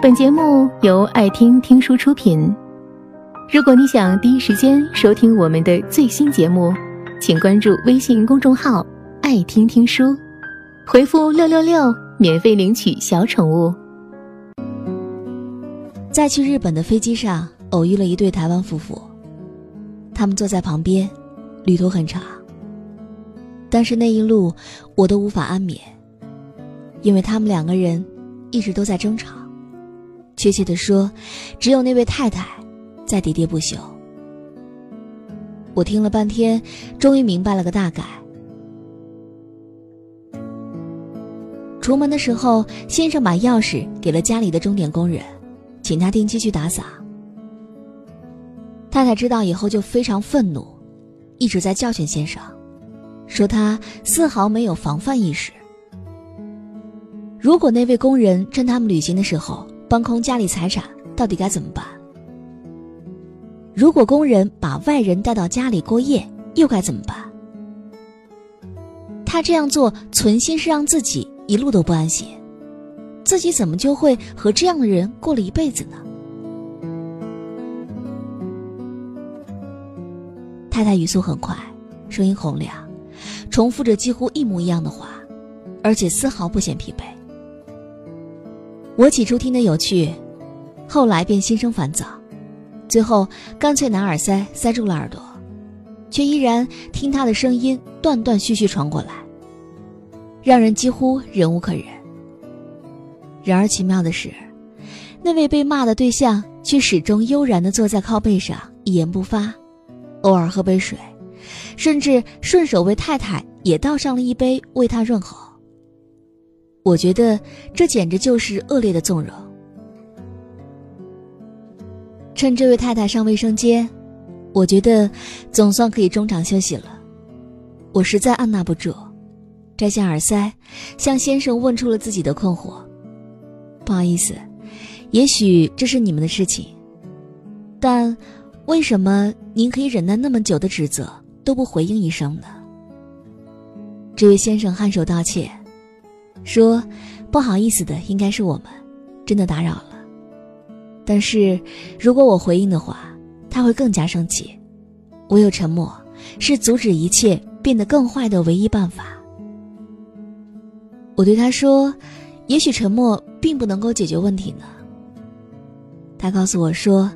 本节目由爱听听书出品。如果你想第一时间收听我们的最新节目，请关注微信公众号“爱听听书”，回复“六六六”免费领取小宠物。在去日本的飞机上，偶遇了一对台湾夫妇，他们坐在旁边，旅途很长，但是那一路我都无法安眠，因为他们两个人一直都在争吵。确切的说，只有那位太太在喋喋不休。我听了半天，终于明白了个大概。出门的时候，先生把钥匙给了家里的钟点工人，请他定期去打扫。太太知道以后就非常愤怒，一直在教训先生，说他丝毫没有防范意识。如果那位工人趁他们旅行的时候，搬空家里财产，到底该怎么办？如果工人把外人带到家里过夜，又该怎么办？他这样做，存心是让自己一路都不安心，自己怎么就会和这样的人过了一辈子呢？太太语速很快，声音洪亮，重复着几乎一模一样的话，而且丝毫不显疲惫。我起初听得有趣，后来便心生烦躁，最后干脆拿耳塞塞住了耳朵，却依然听他的声音断断续续传过来，让人几乎忍无可忍。然而奇妙的是，那位被骂的对象却始终悠然地坐在靠背上，一言不发，偶尔喝杯水，甚至顺手为太太也倒上了一杯，为他润喉。我觉得这简直就是恶劣的纵容。趁这位太太上卫生间，我觉得总算可以中场休息了。我实在按捺不住，摘下耳塞，向先生问出了自己的困惑。不好意思，也许这是你们的事情，但为什么您可以忍耐那么久的指责都不回应一声呢？这位先生颔首道歉。说：“不好意思的，应该是我们，真的打扰了。但是，如果我回应的话，他会更加生气。唯有沉默，是阻止一切变得更坏的唯一办法。”我对他说：“也许沉默并不能够解决问题呢。”他告诉我说：“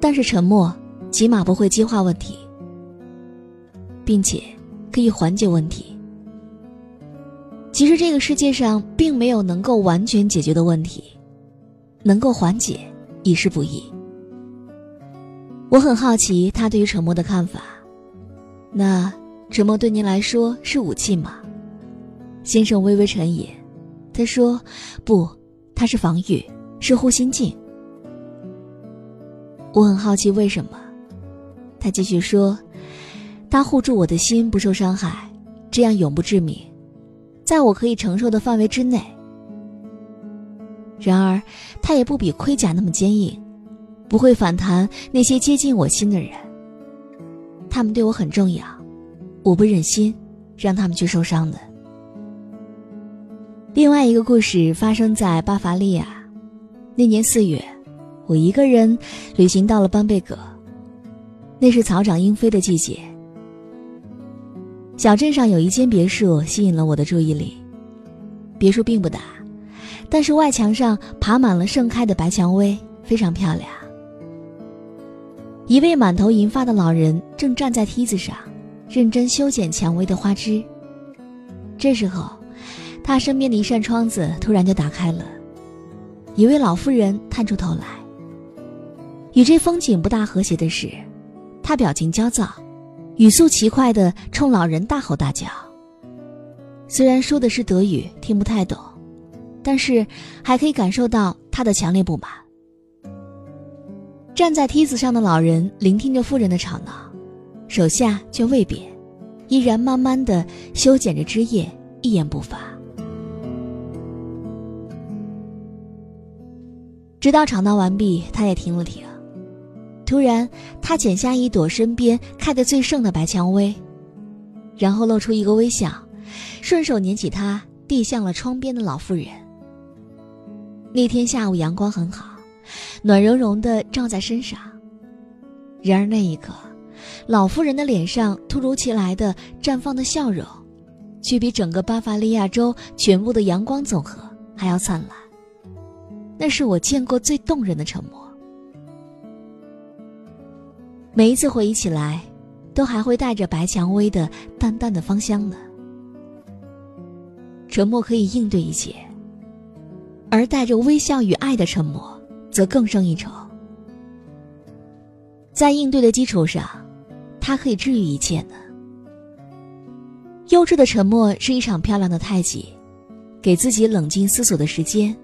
但是沉默起码不会激化问题，并且可以缓解问题。”其实这个世界上并没有能够完全解决的问题，能够缓解已是不易。我很好奇他对于沉默的看法。那沉默对您来说是武器吗？先生微微沉吟，他说：“不，它是防御，是护心镜。”我很好奇为什么。他继续说：“它护住我的心不受伤害，这样永不致命。”在我可以承受的范围之内。然而，它也不比盔甲那么坚硬，不会反弹那些接近我心的人。他们对我很重要，我不忍心让他们去受伤的。另外一个故事发生在巴伐利亚，那年四月，我一个人旅行到了班贝格，那是草长莺飞的季节。小镇上有一间别墅吸引了我的注意力。别墅并不大，但是外墙上爬满了盛开的白蔷薇，非常漂亮。一位满头银发的老人正站在梯子上，认真修剪蔷薇的花枝。这时候，他身边的一扇窗子突然就打开了，一位老妇人探出头来。与这风景不大和谐的是，她表情焦躁。语速奇快的冲老人大吼大叫。虽然说的是德语，听不太懂，但是还可以感受到他的强烈不满。站在梯子上的老人聆听着妇人的吵闹，手下却未变，依然慢慢的修剪着枝叶，一言不发。直到吵闹完毕，他也停了停。突然，他剪下一朵身边开得最盛的白蔷薇，然后露出一个微笑，顺手拈起它，递向了窗边的老妇人。那天下午阳光很好，暖融融的照在身上。然而那一刻，老妇人的脸上突如其来的绽放的笑容，却比整个巴伐利亚州全部的阳光总和还要灿烂。那是我见过最动人的沉默。每一次回忆起来，都还会带着白蔷薇的淡淡的芳香呢。沉默可以应对一切，而带着微笑与爱的沉默，则更胜一筹。在应对的基础上，它可以治愈一切呢。优质的沉默是一场漂亮的太极，给自己冷静思索的时间，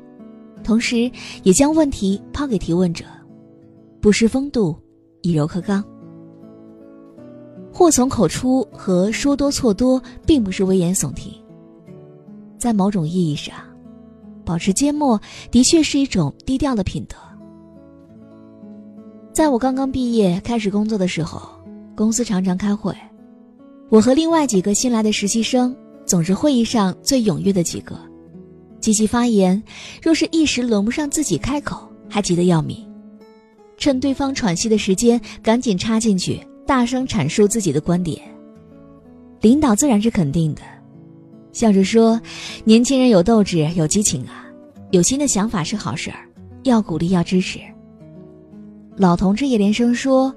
同时也将问题抛给提问者，不失风度，以柔克刚。祸从口出和说多错多，并不是危言耸听。在某种意义上，保持缄默的确是一种低调的品德。在我刚刚毕业开始工作的时候，公司常常开会，我和另外几个新来的实习生总是会议上最踊跃的几个，积极发言。若是一时轮不上自己开口，还急得要命，趁对方喘息的时间，赶紧插进去，大声阐述自己的观点。领导自然是肯定的，笑着说：“年轻人有斗志，有激情啊，有新的想法是好事儿，要鼓励，要支持。”老同志也连声说：“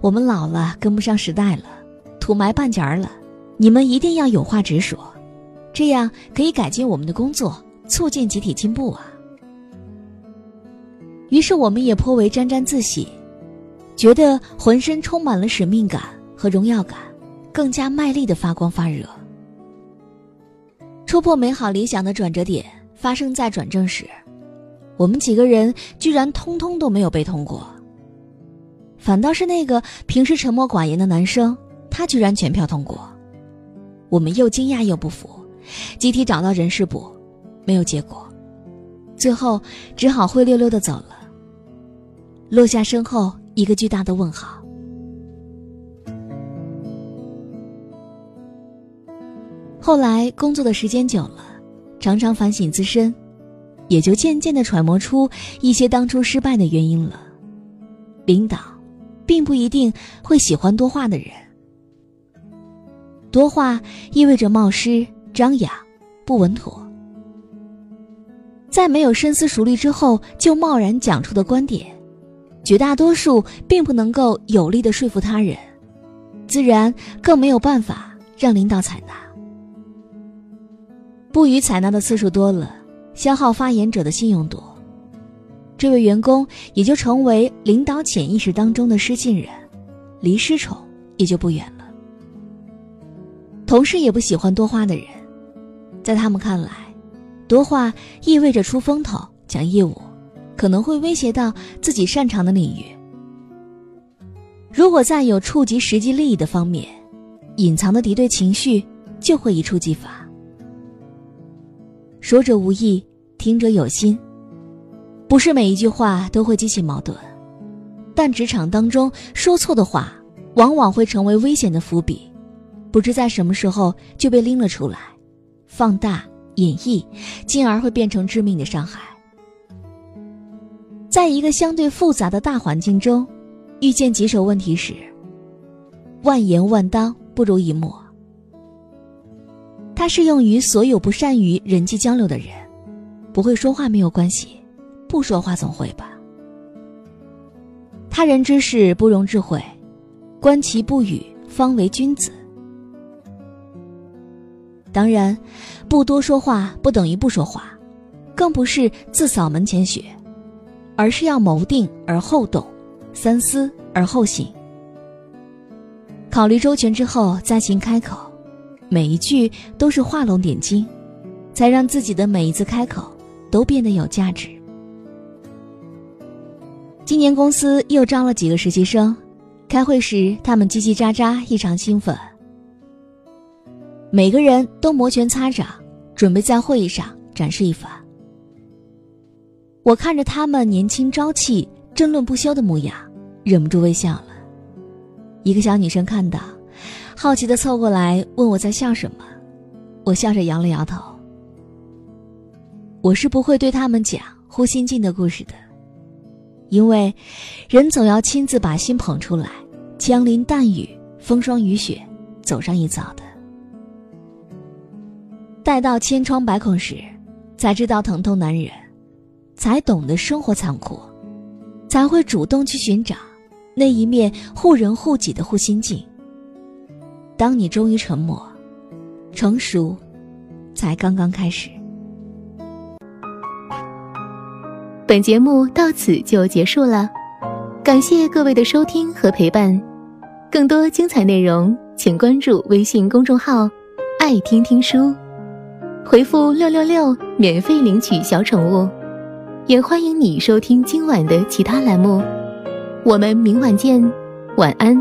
我们老了，跟不上时代了，土埋半截儿了。你们一定要有话直说，这样可以改进我们的工作，促进集体进步啊。”于是我们也颇为沾沾自喜，觉得浑身充满了使命感和荣耀感，更加卖力的发光发热。戳破美好理想的转折点发生在转正时，我们几个人居然通通都没有被通过。反倒是那个平时沉默寡言的男生，他居然全票通过，我们又惊讶又不服，集体找到人事部，没有结果，最后只好灰溜溜的走了，落下身后一个巨大的问号。后来工作的时间久了，常常反省自身，也就渐渐的揣摩出一些当初失败的原因了，领导。并不一定会喜欢多话的人。多话意味着冒失、张扬、不稳妥。在没有深思熟虑之后就贸然讲出的观点，绝大多数并不能够有力的说服他人，自然更没有办法让领导采纳。不予采纳的次数多了，消耗发言者的信用度。这位员工也就成为领导潜意识当中的失信人，离失宠也就不远了。同事也不喜欢多话的人，在他们看来，多话意味着出风头、讲业务，可能会威胁到自己擅长的领域。如果在有触及实际利益的方面，隐藏的敌对情绪就会一触即发。说者无意，听者有心。不是每一句话都会激起矛盾，但职场当中说错的话，往往会成为危险的伏笔，不知在什么时候就被拎了出来，放大演绎，进而会变成致命的伤害。在一个相对复杂的大环境中，遇见棘手问题时，万言万当不如一默。它适用于所有不善于人际交流的人，不会说话没有关系。不说话总会吧。他人之事不容智慧，观其不语方为君子。当然，不多说话不等于不说话，更不是自扫门前雪，而是要谋定而后动，三思而后行。考虑周全之后再行开口，每一句都是画龙点睛，才让自己的每一次开口都变得有价值。今年公司又招了几个实习生，开会时他们叽叽喳喳，异常兴奋。每个人都摩拳擦掌，准备在会议上展示一番。我看着他们年轻朝气、争论不休的模样，忍不住微笑了。一个小女生看到，好奇的凑过来问我在笑什么，我笑着摇了摇头。我是不会对他们讲。呼心镜的故事的。因为，人总要亲自把心捧出来，枪林弹雨、风霜雨雪，走上一遭的。待到千疮百孔时，才知道疼痛难忍，才懂得生活残酷，才会主动去寻找那一面护人护己的护心镜。当你终于沉默，成熟，才刚刚开始。本节目到此就结束了，感谢各位的收听和陪伴。更多精彩内容，请关注微信公众号“爱听听书”，回复“六六六”免费领取小宠物。也欢迎你收听今晚的其他栏目。我们明晚见，晚安。